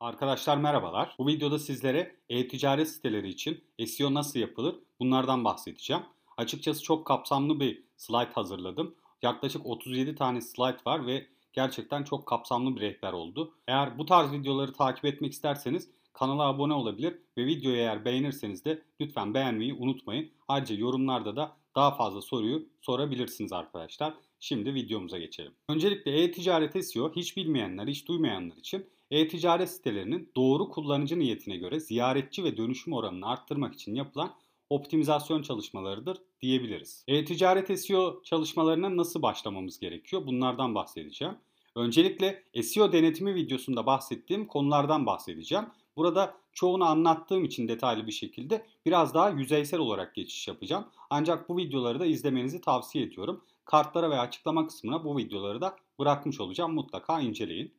Arkadaşlar merhabalar. Bu videoda sizlere e-ticaret siteleri için SEO nasıl yapılır bunlardan bahsedeceğim. Açıkçası çok kapsamlı bir slide hazırladım. Yaklaşık 37 tane slide var ve gerçekten çok kapsamlı bir rehber oldu. Eğer bu tarz videoları takip etmek isterseniz kanala abone olabilir ve videoyu eğer beğenirseniz de lütfen beğenmeyi unutmayın. Ayrıca yorumlarda da daha fazla soruyu sorabilirsiniz arkadaşlar. Şimdi videomuza geçelim. Öncelikle e-ticaret SEO hiç bilmeyenler, hiç duymayanlar için e-ticaret sitelerinin doğru kullanıcı niyetine göre ziyaretçi ve dönüşüm oranını arttırmak için yapılan optimizasyon çalışmalarıdır diyebiliriz. E-ticaret SEO çalışmalarına nasıl başlamamız gerekiyor? Bunlardan bahsedeceğim. Öncelikle SEO denetimi videosunda bahsettiğim konulardan bahsedeceğim. Burada çoğunu anlattığım için detaylı bir şekilde biraz daha yüzeysel olarak geçiş yapacağım. Ancak bu videoları da izlemenizi tavsiye ediyorum. Kartlara ve açıklama kısmına bu videoları da bırakmış olacağım. Mutlaka inceleyin.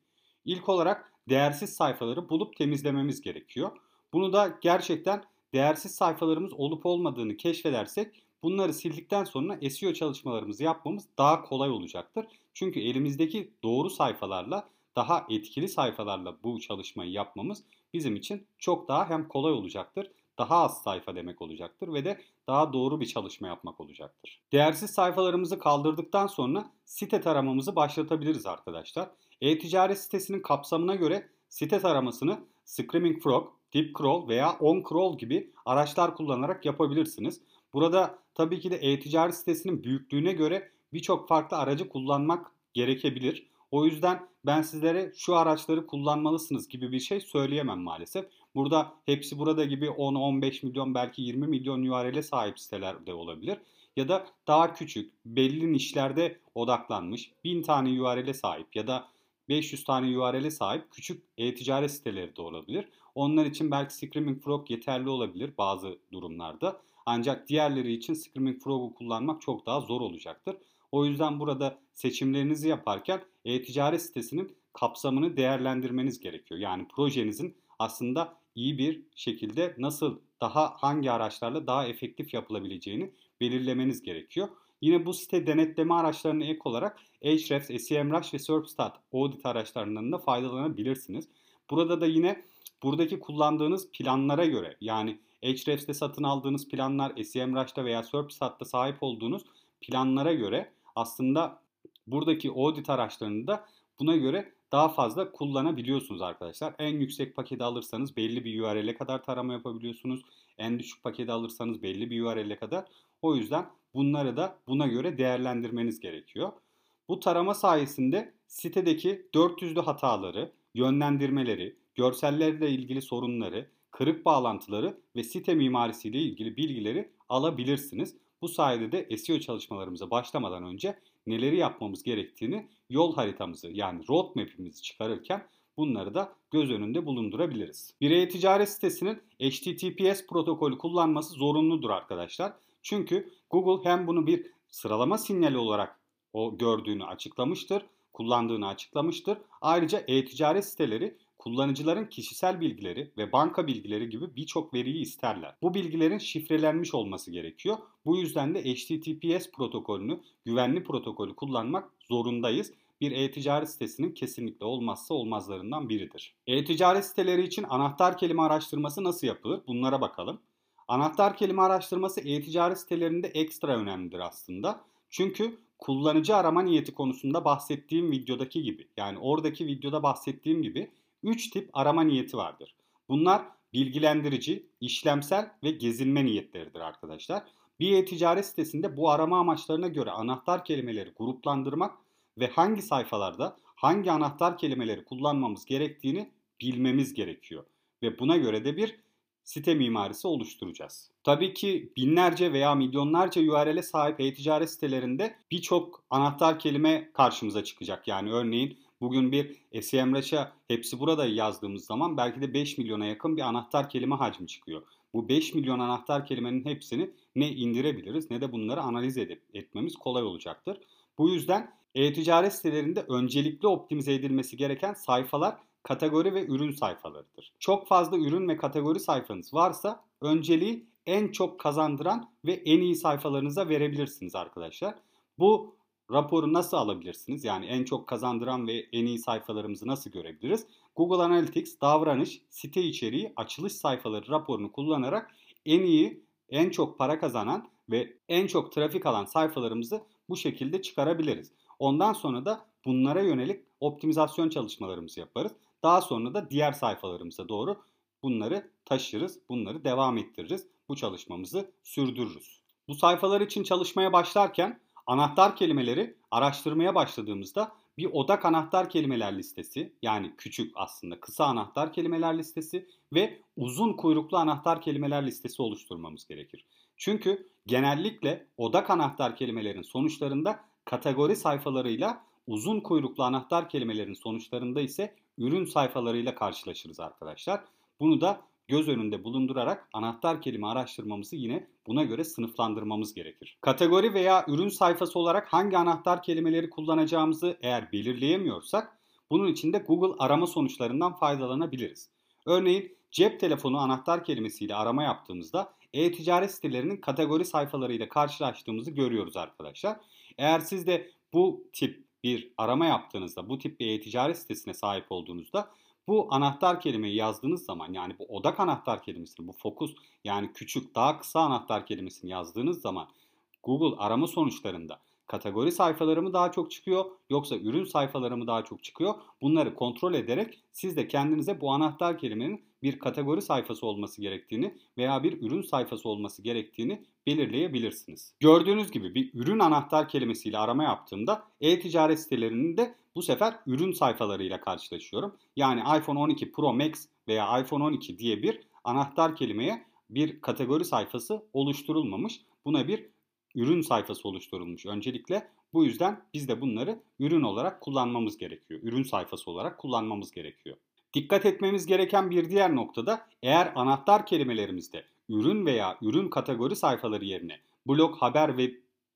İlk olarak değersiz sayfaları bulup temizlememiz gerekiyor. Bunu da gerçekten değersiz sayfalarımız olup olmadığını keşfedersek bunları sildikten sonra SEO çalışmalarımızı yapmamız daha kolay olacaktır. Çünkü elimizdeki doğru sayfalarla daha etkili sayfalarla bu çalışmayı yapmamız bizim için çok daha hem kolay olacaktır, daha az sayfa demek olacaktır ve de daha doğru bir çalışma yapmak olacaktır. Değersiz sayfalarımızı kaldırdıktan sonra site taramamızı başlatabiliriz arkadaşlar. E-ticaret sitesinin kapsamına göre site taramasını Screaming Frog, DeepCrawl veya OnCrawl gibi araçlar kullanarak yapabilirsiniz. Burada tabii ki de e-ticaret sitesinin büyüklüğüne göre birçok farklı aracı kullanmak gerekebilir. O yüzden ben sizlere şu araçları kullanmalısınız gibi bir şey söyleyemem maalesef. Burada hepsi burada gibi 10-15 milyon belki 20 milyon URL'e sahip siteler de olabilir. Ya da daha küçük belli nişlerde odaklanmış 1000 tane URL'e sahip ya da 500 tane URL'e sahip küçük e-ticaret siteleri de olabilir. Onlar için belki Screaming Frog yeterli olabilir bazı durumlarda. Ancak diğerleri için Screaming Frog'u kullanmak çok daha zor olacaktır. O yüzden burada seçimlerinizi yaparken e-ticaret sitesinin kapsamını değerlendirmeniz gerekiyor. Yani projenizin aslında iyi bir şekilde nasıl daha hangi araçlarla daha efektif yapılabileceğini belirlemeniz gerekiyor. Yine bu site denetleme araçlarına ek olarak Ahrefs, SEMrush ve SERPstat audit araçlarından da faydalanabilirsiniz. Burada da yine buradaki kullandığınız planlara göre yani Ahrefs'te satın aldığınız planlar, SEMrush'ta veya SERPstat'ta sahip olduğunuz planlara göre aslında buradaki audit araçlarını da buna göre daha fazla kullanabiliyorsunuz arkadaşlar. En yüksek paketi alırsanız belli bir URL'e kadar tarama yapabiliyorsunuz. En düşük paketi alırsanız belli bir URL'e kadar. O yüzden bunları da buna göre değerlendirmeniz gerekiyor. Bu tarama sayesinde sitedeki 400'lü hataları, yönlendirmeleri, görsellerle ilgili sorunları, kırık bağlantıları ve site mimarisiyle ilgili bilgileri alabilirsiniz. Bu sayede de SEO çalışmalarımıza başlamadan önce neleri yapmamız gerektiğini yol haritamızı yani roadmap'imizi çıkarırken bunları da göz önünde bulundurabiliriz. Bir e-ticaret sitesinin HTTPS protokolü kullanması zorunludur arkadaşlar. Çünkü Google hem bunu bir sıralama sinyali olarak o gördüğünü açıklamıştır, kullandığını açıklamıştır. Ayrıca e-ticaret siteleri kullanıcıların kişisel bilgileri ve banka bilgileri gibi birçok veriyi isterler. Bu bilgilerin şifrelenmiş olması gerekiyor. Bu yüzden de HTTPS protokolünü, güvenli protokolü kullanmak zorundayız bir e-ticaret sitesinin kesinlikle olmazsa olmazlarından biridir. E-ticaret siteleri için anahtar kelime araştırması nasıl yapılır? Bunlara bakalım. Anahtar kelime araştırması e-ticaret sitelerinde ekstra önemlidir aslında. Çünkü kullanıcı arama niyeti konusunda bahsettiğim videodaki gibi yani oradaki videoda bahsettiğim gibi 3 tip arama niyeti vardır. Bunlar bilgilendirici, işlemsel ve gezinme niyetleridir arkadaşlar. Bir e-ticaret sitesinde bu arama amaçlarına göre anahtar kelimeleri gruplandırmak ve hangi sayfalarda hangi anahtar kelimeleri kullanmamız gerektiğini bilmemiz gerekiyor. Ve buna göre de bir site mimarisi oluşturacağız. Tabii ki binlerce veya milyonlarca URL'e sahip e-ticaret sitelerinde birçok anahtar kelime karşımıza çıkacak. Yani örneğin bugün bir SEMrush'a hepsi burada yazdığımız zaman belki de 5 milyona yakın bir anahtar kelime hacmi çıkıyor. Bu 5 milyon anahtar kelimenin hepsini ne indirebiliriz ne de bunları analiz edip etmemiz kolay olacaktır. Bu yüzden e-ticaret sitelerinde öncelikli optimize edilmesi gereken sayfalar kategori ve ürün sayfalarıdır. Çok fazla ürün ve kategori sayfanız varsa önceliği en çok kazandıran ve en iyi sayfalarınıza verebilirsiniz arkadaşlar. Bu raporu nasıl alabilirsiniz? Yani en çok kazandıran ve en iyi sayfalarımızı nasıl görebiliriz? Google Analytics davranış, site içeriği, açılış sayfaları raporunu kullanarak en iyi, en çok para kazanan ve en çok trafik alan sayfalarımızı bu şekilde çıkarabiliriz. Ondan sonra da bunlara yönelik optimizasyon çalışmalarımızı yaparız. Daha sonra da diğer sayfalarımıza doğru bunları taşırız, bunları devam ettiririz. Bu çalışmamızı sürdürürüz. Bu sayfalar için çalışmaya başlarken anahtar kelimeleri araştırmaya başladığımızda bir odak anahtar kelimeler listesi yani küçük aslında kısa anahtar kelimeler listesi ve uzun kuyruklu anahtar kelimeler listesi oluşturmamız gerekir. Çünkü genellikle odak anahtar kelimelerin sonuçlarında kategori sayfalarıyla uzun kuyruklu anahtar kelimelerin sonuçlarında ise ürün sayfalarıyla karşılaşırız arkadaşlar. Bunu da göz önünde bulundurarak anahtar kelime araştırmamızı yine buna göre sınıflandırmamız gerekir. Kategori veya ürün sayfası olarak hangi anahtar kelimeleri kullanacağımızı eğer belirleyemiyorsak bunun için de Google arama sonuçlarından faydalanabiliriz. Örneğin cep telefonu anahtar kelimesiyle arama yaptığımızda e-ticaret sitelerinin kategori sayfalarıyla karşılaştığımızı görüyoruz arkadaşlar. Eğer siz de bu tip bir arama yaptığınızda, bu tip bir e-ticaret sitesine sahip olduğunuzda bu anahtar kelimeyi yazdığınız zaman yani bu odak anahtar kelimesini, bu fokus yani küçük daha kısa anahtar kelimesini yazdığınız zaman Google arama sonuçlarında kategori sayfaları mı daha çok çıkıyor yoksa ürün sayfaları mı daha çok çıkıyor? Bunları kontrol ederek siz de kendinize bu anahtar kelimenin bir kategori sayfası olması gerektiğini veya bir ürün sayfası olması gerektiğini belirleyebilirsiniz. Gördüğünüz gibi bir ürün anahtar kelimesiyle arama yaptığımda e-ticaret sitelerinde bu sefer ürün sayfalarıyla karşılaşıyorum. Yani iPhone 12 Pro Max veya iPhone 12 diye bir anahtar kelimeye bir kategori sayfası oluşturulmamış. Buna bir ürün sayfası oluşturulmuş öncelikle. Bu yüzden biz de bunları ürün olarak kullanmamız gerekiyor. Ürün sayfası olarak kullanmamız gerekiyor. Dikkat etmemiz gereken bir diğer noktada eğer anahtar kelimelerimizde ürün veya ürün kategori sayfaları yerine blog, haber ve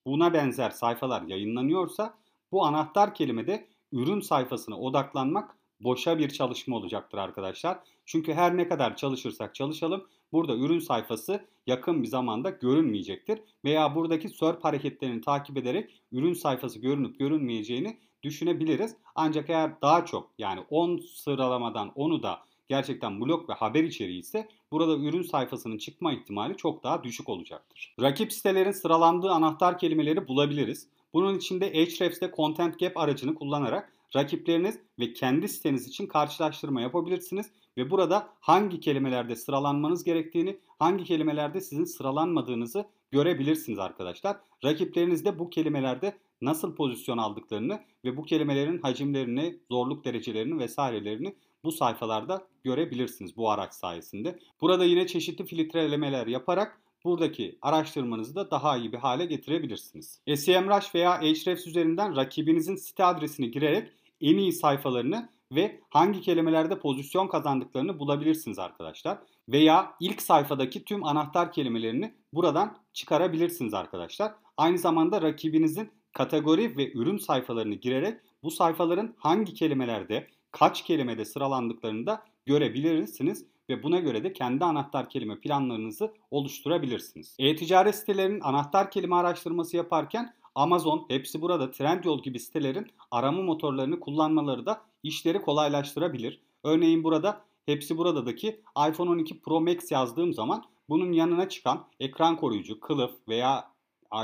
buna benzer sayfalar yayınlanıyorsa bu anahtar kelimede ürün sayfasına odaklanmak boşa bir çalışma olacaktır arkadaşlar. Çünkü her ne kadar çalışırsak çalışalım burada ürün sayfası yakın bir zamanda görünmeyecektir. Veya buradaki SERP hareketlerini takip ederek ürün sayfası görünüp görünmeyeceğini düşünebiliriz. Ancak eğer daha çok yani 10 sıralamadan 10'u da gerçekten blog ve haber içeriği ise burada ürün sayfasının çıkma ihtimali çok daha düşük olacaktır. Rakip sitelerin sıralandığı anahtar kelimeleri bulabiliriz. Bunun için de Ahrefs'te Content Gap aracını kullanarak rakipleriniz ve kendi siteniz için karşılaştırma yapabilirsiniz ve burada hangi kelimelerde sıralanmanız gerektiğini, hangi kelimelerde sizin sıralanmadığınızı görebilirsiniz arkadaşlar. Rakipleriniz de bu kelimelerde nasıl pozisyon aldıklarını ve bu kelimelerin hacimlerini, zorluk derecelerini vesairelerini bu sayfalarda görebilirsiniz bu araç sayesinde. Burada yine çeşitli filtrelemeler yaparak buradaki araştırmanızı da daha iyi bir hale getirebilirsiniz. SEMrush veya Ahrefs üzerinden rakibinizin site adresini girerek en iyi sayfalarını ve hangi kelimelerde pozisyon kazandıklarını bulabilirsiniz arkadaşlar. Veya ilk sayfadaki tüm anahtar kelimelerini buradan çıkarabilirsiniz arkadaşlar. Aynı zamanda rakibinizin kategori ve ürün sayfalarını girerek bu sayfaların hangi kelimelerde, kaç kelimede sıralandıklarını da görebilirsiniz ve buna göre de kendi anahtar kelime planlarınızı oluşturabilirsiniz. E-ticaret sitelerinin anahtar kelime araştırması yaparken Amazon, hepsi burada Trendyol gibi sitelerin arama motorlarını kullanmaları da işleri kolaylaştırabilir. Örneğin burada hepsi buradaki iPhone 12 Pro Max yazdığım zaman bunun yanına çıkan ekran koruyucu, kılıf veya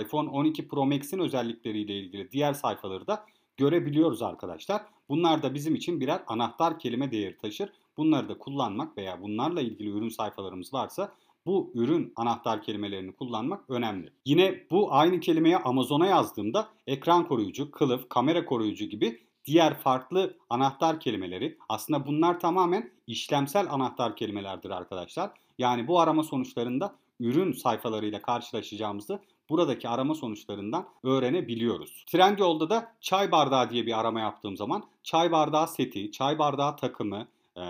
iPhone 12 Pro Max'in özellikleriyle ilgili diğer sayfaları da görebiliyoruz arkadaşlar. Bunlar da bizim için birer anahtar kelime değeri taşır. Bunları da kullanmak veya bunlarla ilgili ürün sayfalarımız varsa bu ürün anahtar kelimelerini kullanmak önemli. Yine bu aynı kelimeyi Amazon'a yazdığımda ekran koruyucu, kılıf, kamera koruyucu gibi diğer farklı anahtar kelimeleri aslında bunlar tamamen işlemsel anahtar kelimelerdir arkadaşlar. Yani bu arama sonuçlarında ürün sayfalarıyla karşılaşacağımızı buradaki arama sonuçlarından öğrenebiliyoruz. Trendyol'da da çay bardağı diye bir arama yaptığım zaman çay bardağı seti, çay bardağı takımı, e,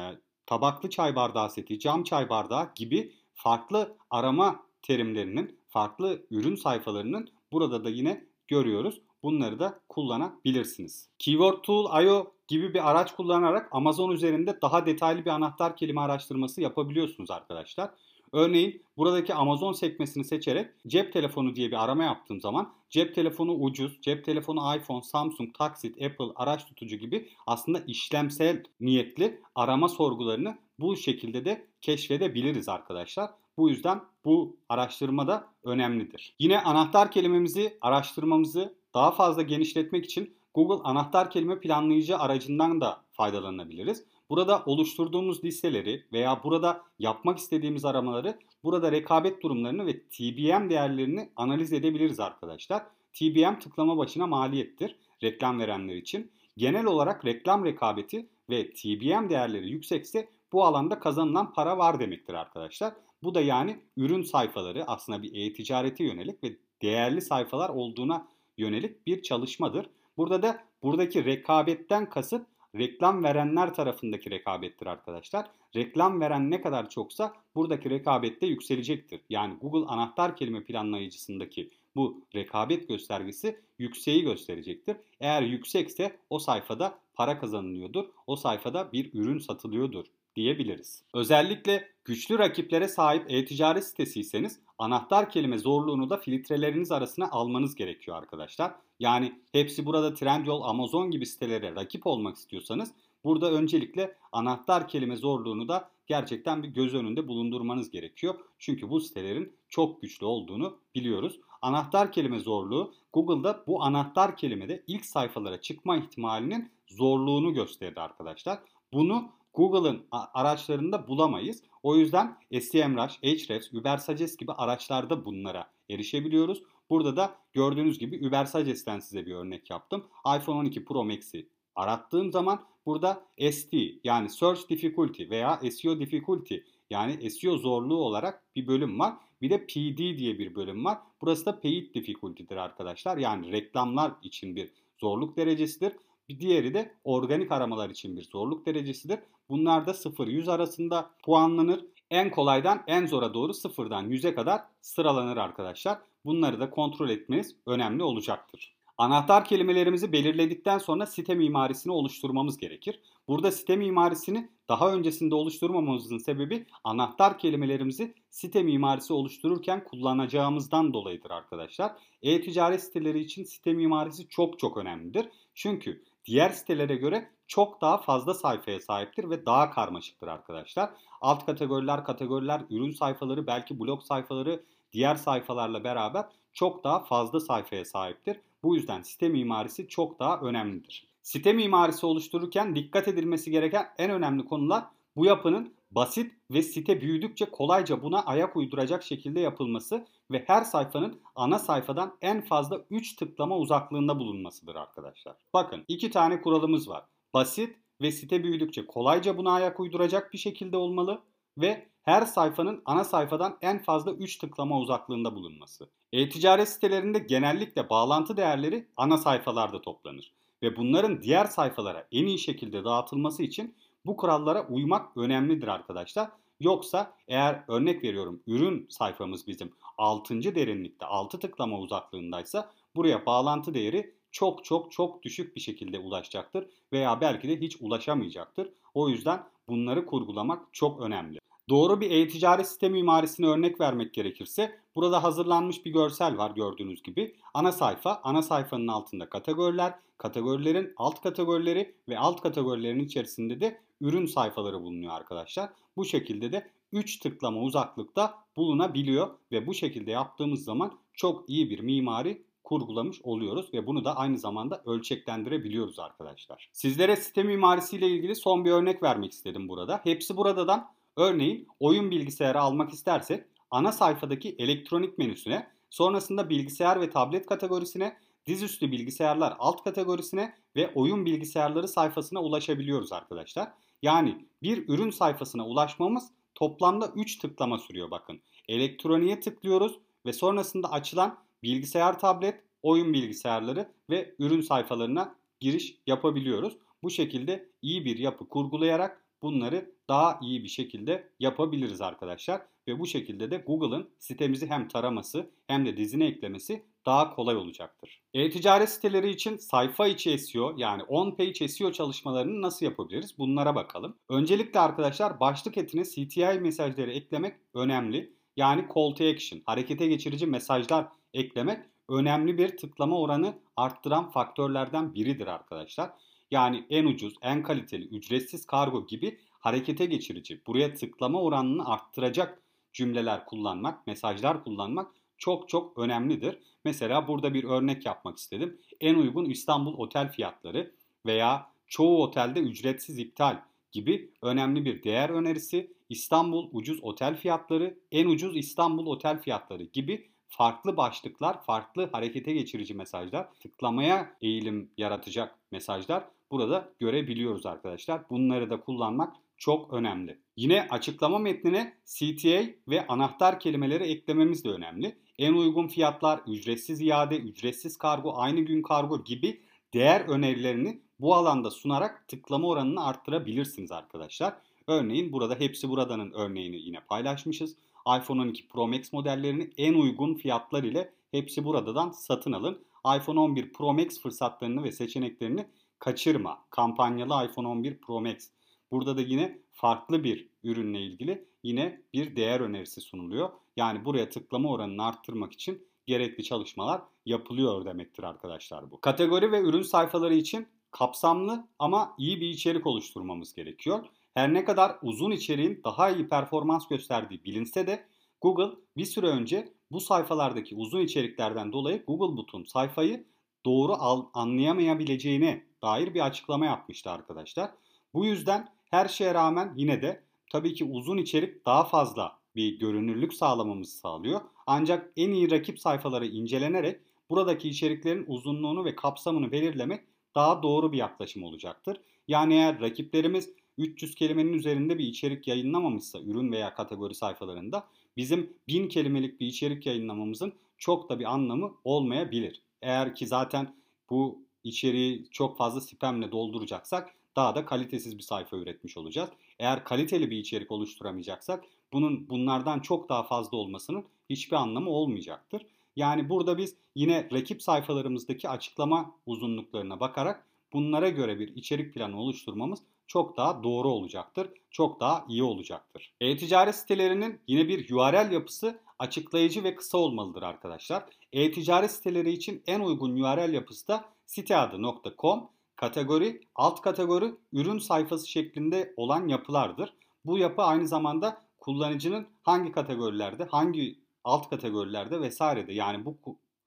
tabaklı çay bardağı seti, cam çay bardağı gibi farklı arama terimlerinin, farklı ürün sayfalarının burada da yine görüyoruz. Bunları da kullanabilirsiniz. Keyword Tool IO gibi bir araç kullanarak Amazon üzerinde daha detaylı bir anahtar kelime araştırması yapabiliyorsunuz arkadaşlar. Örneğin buradaki Amazon sekmesini seçerek cep telefonu diye bir arama yaptığım zaman cep telefonu ucuz, cep telefonu iPhone, Samsung, Taksit, Apple, araç tutucu gibi aslında işlemsel niyetli arama sorgularını bu şekilde de keşfedebiliriz arkadaşlar. Bu yüzden bu araştırma da önemlidir. Yine anahtar kelimemizi araştırmamızı daha fazla genişletmek için Google anahtar kelime planlayıcı aracından da faydalanabiliriz. Burada oluşturduğumuz listeleri veya burada yapmak istediğimiz aramaları burada rekabet durumlarını ve TBM değerlerini analiz edebiliriz arkadaşlar. TBM tıklama başına maliyettir reklam verenler için. Genel olarak reklam rekabeti ve TBM değerleri yüksekse bu alanda kazanılan para var demektir arkadaşlar. Bu da yani ürün sayfaları aslında bir e-ticarete yönelik ve değerli sayfalar olduğuna yönelik bir çalışmadır. Burada da buradaki rekabetten kasıt reklam verenler tarafındaki rekabettir arkadaşlar. Reklam veren ne kadar çoksa buradaki rekabet de yükselecektir. Yani Google anahtar kelime planlayıcısındaki bu rekabet göstergesi yükseği gösterecektir. Eğer yüksekse o sayfada para kazanılıyordur. O sayfada bir ürün satılıyordur diyebiliriz. Özellikle güçlü rakiplere sahip e-ticaret sitesiyseniz anahtar kelime zorluğunu da filtreleriniz arasına almanız gerekiyor arkadaşlar. Yani hepsi burada Trendyol, Amazon gibi sitelere rakip olmak istiyorsanız burada öncelikle anahtar kelime zorluğunu da gerçekten bir göz önünde bulundurmanız gerekiyor. Çünkü bu sitelerin çok güçlü olduğunu biliyoruz. Anahtar kelime zorluğu Google'da bu anahtar kelimede ilk sayfalara çıkma ihtimalinin zorluğunu gösterdi arkadaşlar. Bunu Google'ın araçlarında bulamayız. O yüzden SEMrush, Ahrefs, Ubersuggest gibi araçlarda bunlara erişebiliyoruz. Burada da gördüğünüz gibi Ubersuggest'ten size bir örnek yaptım. iPhone 12 Pro Max'i arattığım zaman burada ST yani Search Difficulty veya SEO Difficulty yani SEO zorluğu olarak bir bölüm var. Bir de PD diye bir bölüm var. Burası da Paid Difficulty'dir arkadaşlar. Yani reklamlar için bir zorluk derecesidir. Bir diğeri de organik aramalar için bir zorluk derecesidir. Bunlar da 0-100 arasında puanlanır. En kolaydan en zora doğru sıfırdan 100'e kadar sıralanır arkadaşlar. Bunları da kontrol etmeniz önemli olacaktır. Anahtar kelimelerimizi belirledikten sonra site mimarisini oluşturmamız gerekir. Burada site mimarisini daha öncesinde oluşturmamamızın sebebi anahtar kelimelerimizi site mimarisi oluştururken kullanacağımızdan dolayıdır arkadaşlar. E-ticaret siteleri için site mimarisi çok çok önemlidir. Çünkü diğer sitelere göre çok daha fazla sayfaya sahiptir ve daha karmaşıktır arkadaşlar. Alt kategoriler, kategoriler, ürün sayfaları, belki blog sayfaları diğer sayfalarla beraber çok daha fazla sayfaya sahiptir. Bu yüzden site mimarisi çok daha önemlidir. Site mimarisi oluştururken dikkat edilmesi gereken en önemli konular bu yapının basit ve site büyüdükçe kolayca buna ayak uyduracak şekilde yapılması ve her sayfanın ana sayfadan en fazla 3 tıklama uzaklığında bulunmasıdır arkadaşlar. Bakın iki tane kuralımız var. Basit ve site büyüdükçe kolayca buna ayak uyduracak bir şekilde olmalı ve her sayfanın ana sayfadan en fazla 3 tıklama uzaklığında bulunması. E-ticaret sitelerinde genellikle bağlantı değerleri ana sayfalarda toplanır ve bunların diğer sayfalara en iyi şekilde dağıtılması için bu kurallara uymak önemlidir arkadaşlar. Yoksa eğer örnek veriyorum ürün sayfamız bizim 6. derinlikte 6 tıklama uzaklığındaysa buraya bağlantı değeri çok çok çok düşük bir şekilde ulaşacaktır veya belki de hiç ulaşamayacaktır. O yüzden bunları kurgulamak çok önemli. Doğru bir e-ticaret site mimarisine örnek vermek gerekirse burada hazırlanmış bir görsel var gördüğünüz gibi. Ana sayfa, ana sayfanın altında kategoriler, kategorilerin alt kategorileri ve alt kategorilerin içerisinde de ürün sayfaları bulunuyor arkadaşlar. Bu şekilde de 3 tıklama uzaklıkta bulunabiliyor ve bu şekilde yaptığımız zaman çok iyi bir mimari kurgulamış oluyoruz ve bunu da aynı zamanda ölçeklendirebiliyoruz arkadaşlar. Sizlere site mimarisi ile ilgili son bir örnek vermek istedim burada. Hepsi buradan Örneğin oyun bilgisayarı almak istersek ana sayfadaki elektronik menüsüne, sonrasında bilgisayar ve tablet kategorisine, dizüstü bilgisayarlar alt kategorisine ve oyun bilgisayarları sayfasına ulaşabiliyoruz arkadaşlar. Yani bir ürün sayfasına ulaşmamız toplamda 3 tıklama sürüyor bakın. Elektroniğe tıklıyoruz ve sonrasında açılan bilgisayar tablet, oyun bilgisayarları ve ürün sayfalarına giriş yapabiliyoruz. Bu şekilde iyi bir yapı kurgulayarak bunları daha iyi bir şekilde yapabiliriz arkadaşlar. Ve bu şekilde de Google'ın sitemizi hem taraması hem de dizine eklemesi daha kolay olacaktır. E-ticaret siteleri için sayfa içi SEO yani on-page SEO çalışmalarını nasıl yapabiliriz? Bunlara bakalım. Öncelikle arkadaşlar başlık etine CTI mesajları eklemek önemli. Yani call to action, harekete geçirici mesajlar eklemek önemli bir tıklama oranı arttıran faktörlerden biridir arkadaşlar. Yani en ucuz, en kaliteli, ücretsiz kargo gibi harekete geçirici, buraya tıklama oranını arttıracak cümleler kullanmak, mesajlar kullanmak çok çok önemlidir. Mesela burada bir örnek yapmak istedim. En uygun İstanbul otel fiyatları veya çoğu otelde ücretsiz iptal gibi önemli bir değer önerisi, İstanbul ucuz otel fiyatları, en ucuz İstanbul otel fiyatları gibi farklı başlıklar, farklı harekete geçirici mesajlar, tıklamaya eğilim yaratacak mesajlar burada görebiliyoruz arkadaşlar. Bunları da kullanmak çok önemli. Yine açıklama metnine CTA ve anahtar kelimeleri eklememiz de önemli. En uygun fiyatlar, ücretsiz iade, ücretsiz kargo, aynı gün kargo gibi değer önerilerini bu alanda sunarak tıklama oranını arttırabilirsiniz arkadaşlar. Örneğin burada hepsi buradanın örneğini yine paylaşmışız. iPhone 12 Pro Max modellerini en uygun fiyatlar ile hepsi buradan satın alın. iPhone 11 Pro Max fırsatlarını ve seçeneklerini kaçırma. Kampanyalı iPhone 11 Pro Max. Burada da yine farklı bir ürünle ilgili yine bir değer önerisi sunuluyor. Yani buraya tıklama oranını arttırmak için gerekli çalışmalar yapılıyor demektir arkadaşlar bu. Kategori ve ürün sayfaları için kapsamlı ama iyi bir içerik oluşturmamız gerekiyor. Her ne kadar uzun içeriğin daha iyi performans gösterdiği bilinse de Google bir süre önce bu sayfalardaki uzun içeriklerden dolayı Google Button sayfayı doğru anlayamayabileceğine dair bir açıklama yapmıştı arkadaşlar. Bu yüzden her şeye rağmen yine de tabii ki uzun içerik daha fazla bir görünürlük sağlamamızı sağlıyor. Ancak en iyi rakip sayfaları incelenerek buradaki içeriklerin uzunluğunu ve kapsamını belirlemek daha doğru bir yaklaşım olacaktır. Yani eğer rakiplerimiz 300 kelimenin üzerinde bir içerik yayınlamamışsa ürün veya kategori sayfalarında bizim 1000 kelimelik bir içerik yayınlamamızın çok da bir anlamı olmayabilir. Eğer ki zaten bu içeriği çok fazla spamle dolduracaksak daha da kalitesiz bir sayfa üretmiş olacağız. Eğer kaliteli bir içerik oluşturamayacaksak bunun bunlardan çok daha fazla olmasının hiçbir anlamı olmayacaktır. Yani burada biz yine rakip sayfalarımızdaki açıklama uzunluklarına bakarak bunlara göre bir içerik planı oluşturmamız çok daha doğru olacaktır. Çok daha iyi olacaktır. E-ticaret sitelerinin yine bir URL yapısı açıklayıcı ve kısa olmalıdır arkadaşlar. E-ticaret siteleri için en uygun URL yapısı da siteadı.com kategori, alt kategori, ürün sayfası şeklinde olan yapılardır. Bu yapı aynı zamanda kullanıcının hangi kategorilerde, hangi alt kategorilerde vesairede yani bu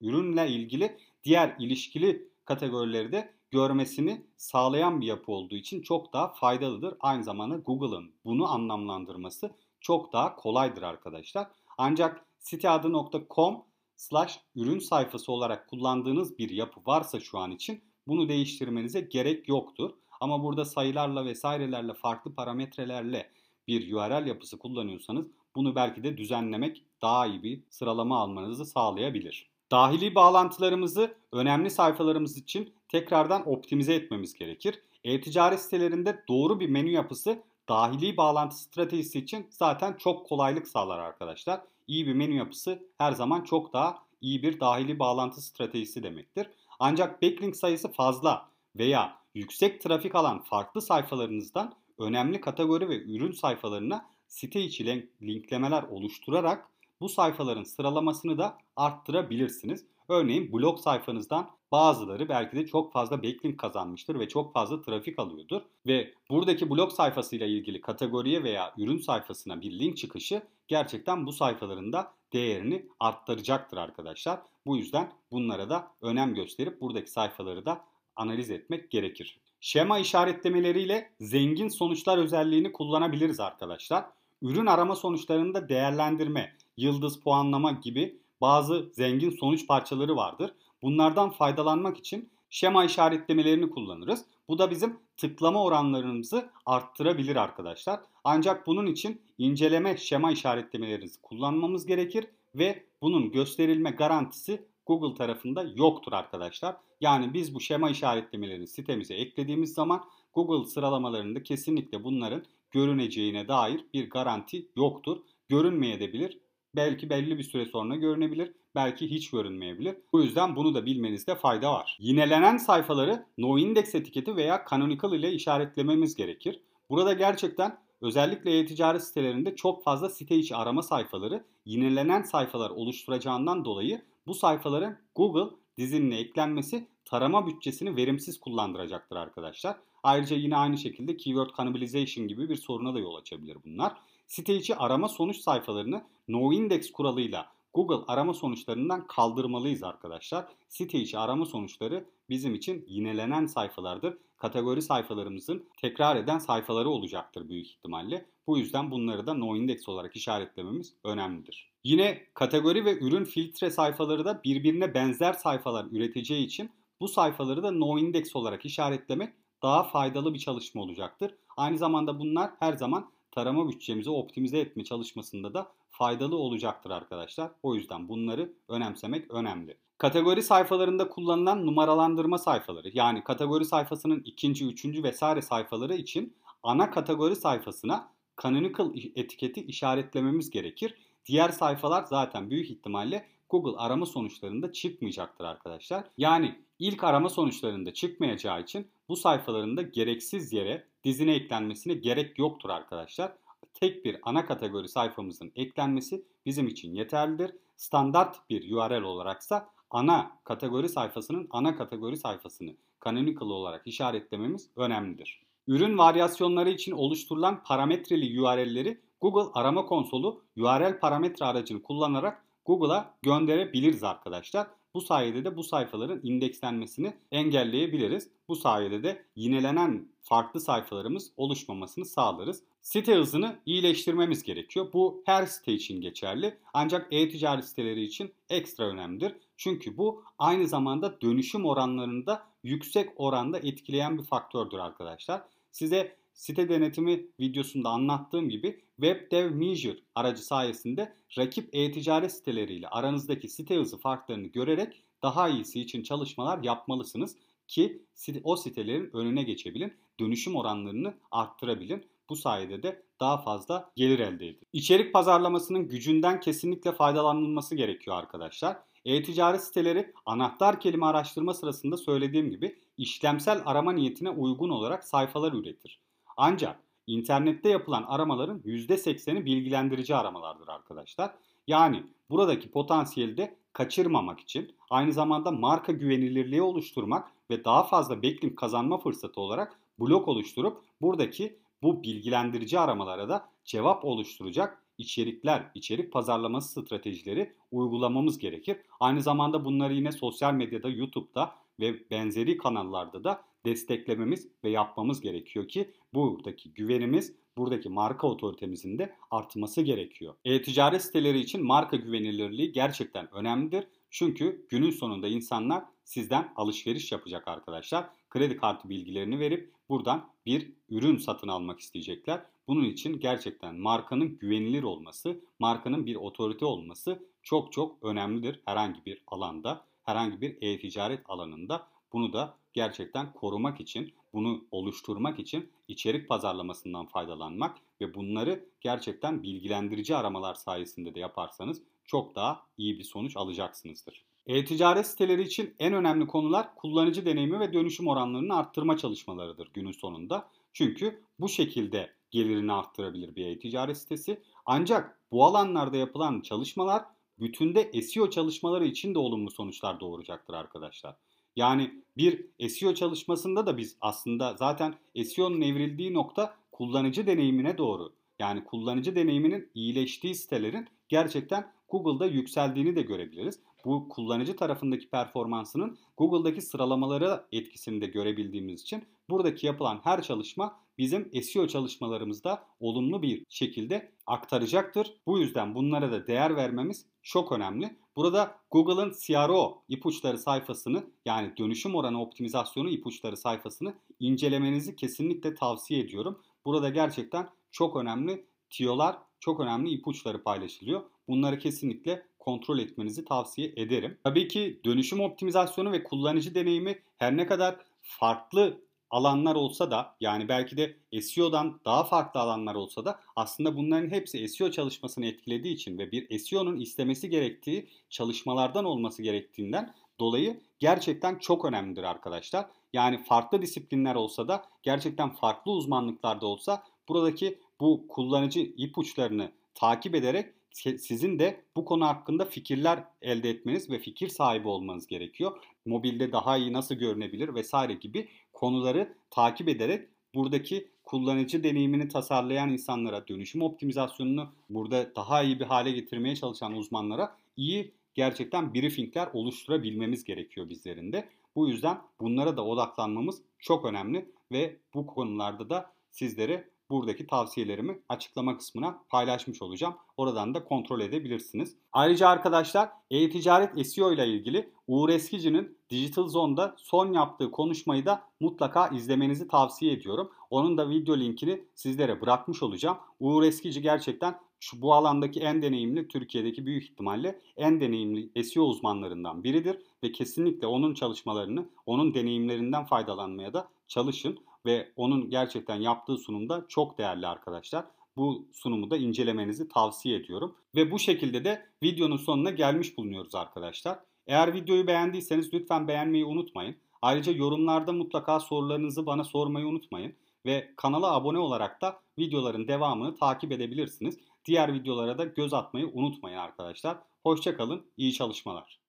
ürünle ilgili diğer ilişkili kategorileri de görmesini sağlayan bir yapı olduğu için çok daha faydalıdır. Aynı zamanda Google'ın bunu anlamlandırması çok daha kolaydır arkadaşlar. Ancak siteadı.com slash ürün sayfası olarak kullandığınız bir yapı varsa şu an için bunu değiştirmenize gerek yoktur. Ama burada sayılarla vesairelerle farklı parametrelerle bir URL yapısı kullanıyorsanız bunu belki de düzenlemek daha iyi bir sıralama almanızı sağlayabilir. Dahili bağlantılarımızı önemli sayfalarımız için tekrardan optimize etmemiz gerekir. E-ticaret sitelerinde doğru bir menü yapısı dahili bağlantı stratejisi için zaten çok kolaylık sağlar arkadaşlar. İyi bir menü yapısı her zaman çok daha iyi bir dahili bağlantı stratejisi demektir. Ancak backlink sayısı fazla veya yüksek trafik alan farklı sayfalarınızdan önemli kategori ve ürün sayfalarına site içi linklemeler oluşturarak bu sayfaların sıralamasını da arttırabilirsiniz. Örneğin blog sayfanızdan bazıları belki de çok fazla backlink kazanmıştır ve çok fazla trafik alıyordur. Ve buradaki blog sayfasıyla ilgili kategoriye veya ürün sayfasına bir link çıkışı gerçekten bu sayfaların da değerini arttıracaktır arkadaşlar. Bu yüzden bunlara da önem gösterip buradaki sayfaları da analiz etmek gerekir. Şema işaretlemeleriyle zengin sonuçlar özelliğini kullanabiliriz arkadaşlar. Ürün arama sonuçlarında değerlendirme, yıldız puanlama gibi bazı zengin sonuç parçaları vardır. Bunlardan faydalanmak için şema işaretlemelerini kullanırız. Bu da bizim tıklama oranlarımızı arttırabilir arkadaşlar. Ancak bunun için inceleme şema işaretlemelerinizi kullanmamız gerekir ve bunun gösterilme garantisi Google tarafında yoktur arkadaşlar. Yani biz bu şema işaretlemelerini sitemize eklediğimiz zaman Google sıralamalarında kesinlikle bunların görüneceğine dair bir garanti yoktur. Görünmeye de bilir. Belki belli bir süre sonra görünebilir. belki hiç görünmeyebilir. Bu yüzden bunu da bilmenizde fayda var. Yinelenen sayfaları no index etiketi veya canonical ile işaretlememiz gerekir. Burada gerçekten özellikle e-ticaret sitelerinde çok fazla site içi arama sayfaları yinelenen sayfalar oluşturacağından dolayı bu sayfaların Google dizinine eklenmesi tarama bütçesini verimsiz kullandıracaktır arkadaşlar. Ayrıca yine aynı şekilde keyword cannibalization gibi bir soruna da yol açabilir bunlar. Site içi arama sonuç sayfalarını no index kuralıyla Google arama sonuçlarından kaldırmalıyız arkadaşlar. Site içi arama sonuçları bizim için yinelenen sayfalardır. Kategori sayfalarımızın tekrar eden sayfaları olacaktır büyük ihtimalle. Bu yüzden bunları da no index olarak işaretlememiz önemlidir. Yine kategori ve ürün filtre sayfaları da birbirine benzer sayfalar üreteceği için bu sayfaları da no index olarak işaretlemek daha faydalı bir çalışma olacaktır. Aynı zamanda bunlar her zaman tarama bütçemizi optimize etme çalışmasında da faydalı olacaktır arkadaşlar. O yüzden bunları önemsemek önemli. Kategori sayfalarında kullanılan numaralandırma sayfaları yani kategori sayfasının ikinci, üçüncü vesaire sayfaları için ana kategori sayfasına canonical etiketi işaretlememiz gerekir. Diğer sayfalar zaten büyük ihtimalle Google arama sonuçlarında çıkmayacaktır arkadaşlar. Yani ilk arama sonuçlarında çıkmayacağı için bu sayfaların da gereksiz yere dizine eklenmesine gerek yoktur arkadaşlar. Tek bir ana kategori sayfamızın eklenmesi bizim için yeterlidir. Standart bir URL olaraksa ana kategori sayfasının ana kategori sayfasını canonical olarak işaretlememiz önemlidir. Ürün varyasyonları için oluşturulan parametreli URL'leri Google arama konsolu URL parametre aracını kullanarak Google'a gönderebiliriz arkadaşlar. Bu sayede de bu sayfaların indekslenmesini engelleyebiliriz. Bu sayede de yinelenen farklı sayfalarımız oluşmamasını sağlarız. Site hızını iyileştirmemiz gerekiyor. Bu her site için geçerli. Ancak e-ticaret siteleri için ekstra önemlidir. Çünkü bu aynı zamanda dönüşüm oranlarında yüksek oranda etkileyen bir faktördür arkadaşlar. Size site denetimi videosunda anlattığım gibi WebDev Measure aracı sayesinde rakip e-ticaret siteleriyle aranızdaki site hızı farklarını görerek daha iyisi için çalışmalar yapmalısınız ki o sitelerin önüne geçebilin, dönüşüm oranlarını arttırabilin. Bu sayede de daha fazla gelir elde edin. İçerik pazarlamasının gücünden kesinlikle faydalanılması gerekiyor arkadaşlar. E-ticaret siteleri anahtar kelime araştırma sırasında söylediğim gibi işlemsel arama niyetine uygun olarak sayfalar üretir. Ancak internette yapılan aramaların %80'i bilgilendirici aramalardır arkadaşlar. Yani buradaki potansiyeli de kaçırmamak için aynı zamanda marka güvenilirliği oluşturmak ve daha fazla backlink kazanma fırsatı olarak blok oluşturup buradaki bu bilgilendirici aramalara da cevap oluşturacak içerikler, içerik pazarlaması stratejileri uygulamamız gerekir. Aynı zamanda bunları yine sosyal medyada, YouTube'da ve benzeri kanallarda da desteklememiz ve yapmamız gerekiyor ki buradaki güvenimiz, buradaki marka otoritemizin de artması gerekiyor. E-ticaret siteleri için marka güvenilirliği gerçekten önemlidir. Çünkü günün sonunda insanlar sizden alışveriş yapacak arkadaşlar. Kredi kartı bilgilerini verip buradan bir ürün satın almak isteyecekler. Bunun için gerçekten markanın güvenilir olması, markanın bir otorite olması çok çok önemlidir herhangi bir alanda, herhangi bir e-ticaret alanında. Bunu da gerçekten korumak için, bunu oluşturmak için içerik pazarlamasından faydalanmak ve bunları gerçekten bilgilendirici aramalar sayesinde de yaparsanız çok daha iyi bir sonuç alacaksınızdır. E-ticaret siteleri için en önemli konular kullanıcı deneyimi ve dönüşüm oranlarını arttırma çalışmalarıdır günün sonunda. Çünkü bu şekilde gelirini arttırabilir bir e-ticaret sitesi. Ancak bu alanlarda yapılan çalışmalar bütünde SEO çalışmaları için de olumlu sonuçlar doğuracaktır arkadaşlar. Yani bir SEO çalışmasında da biz aslında zaten SEO'nun evrildiği nokta kullanıcı deneyimine doğru. Yani kullanıcı deneyiminin iyileştiği sitelerin gerçekten Google'da yükseldiğini de görebiliriz. Bu kullanıcı tarafındaki performansının Google'daki sıralamalara etkisini de görebildiğimiz için buradaki yapılan her çalışma bizim SEO çalışmalarımızda olumlu bir şekilde aktaracaktır. Bu yüzden bunlara da değer vermemiz çok önemli. Burada Google'ın CRO ipuçları sayfasını yani dönüşüm oranı optimizasyonu ipuçları sayfasını incelemenizi kesinlikle tavsiye ediyorum. Burada gerçekten çok önemli tiyolar, çok önemli ipuçları paylaşılıyor. Bunları kesinlikle kontrol etmenizi tavsiye ederim. Tabii ki dönüşüm optimizasyonu ve kullanıcı deneyimi her ne kadar farklı alanlar olsa da yani belki de SEO'dan daha farklı alanlar olsa da aslında bunların hepsi SEO çalışmasını etkilediği için ve bir SEO'nun istemesi gerektiği çalışmalardan olması gerektiğinden dolayı gerçekten çok önemlidir arkadaşlar. Yani farklı disiplinler olsa da gerçekten farklı uzmanlıklarda olsa buradaki bu kullanıcı ipuçlarını takip ederek sizin de bu konu hakkında fikirler elde etmeniz ve fikir sahibi olmanız gerekiyor. Mobilde daha iyi nasıl görünebilir vesaire gibi konuları takip ederek buradaki kullanıcı deneyimini tasarlayan insanlara, dönüşüm optimizasyonunu burada daha iyi bir hale getirmeye çalışan uzmanlara iyi gerçekten briefingler oluşturabilmemiz gerekiyor bizlerin de. Bu yüzden bunlara da odaklanmamız çok önemli ve bu konularda da sizlere buradaki tavsiyelerimi açıklama kısmına paylaşmış olacağım. Oradan da kontrol edebilirsiniz. Ayrıca arkadaşlar e-ticaret SEO ile ilgili Uğur Eskici'nin Digital Zone'da son yaptığı konuşmayı da mutlaka izlemenizi tavsiye ediyorum. Onun da video linkini sizlere bırakmış olacağım. Uğur Eskici gerçekten şu bu alandaki en deneyimli Türkiye'deki büyük ihtimalle en deneyimli SEO uzmanlarından biridir ve kesinlikle onun çalışmalarını, onun deneyimlerinden faydalanmaya da çalışın ve onun gerçekten yaptığı sunumda çok değerli arkadaşlar. Bu sunumu da incelemenizi tavsiye ediyorum. Ve bu şekilde de videonun sonuna gelmiş bulunuyoruz arkadaşlar. Eğer videoyu beğendiyseniz lütfen beğenmeyi unutmayın. Ayrıca yorumlarda mutlaka sorularınızı bana sormayı unutmayın. Ve kanala abone olarak da videoların devamını takip edebilirsiniz. Diğer videolara da göz atmayı unutmayın arkadaşlar. Hoşçakalın, iyi çalışmalar.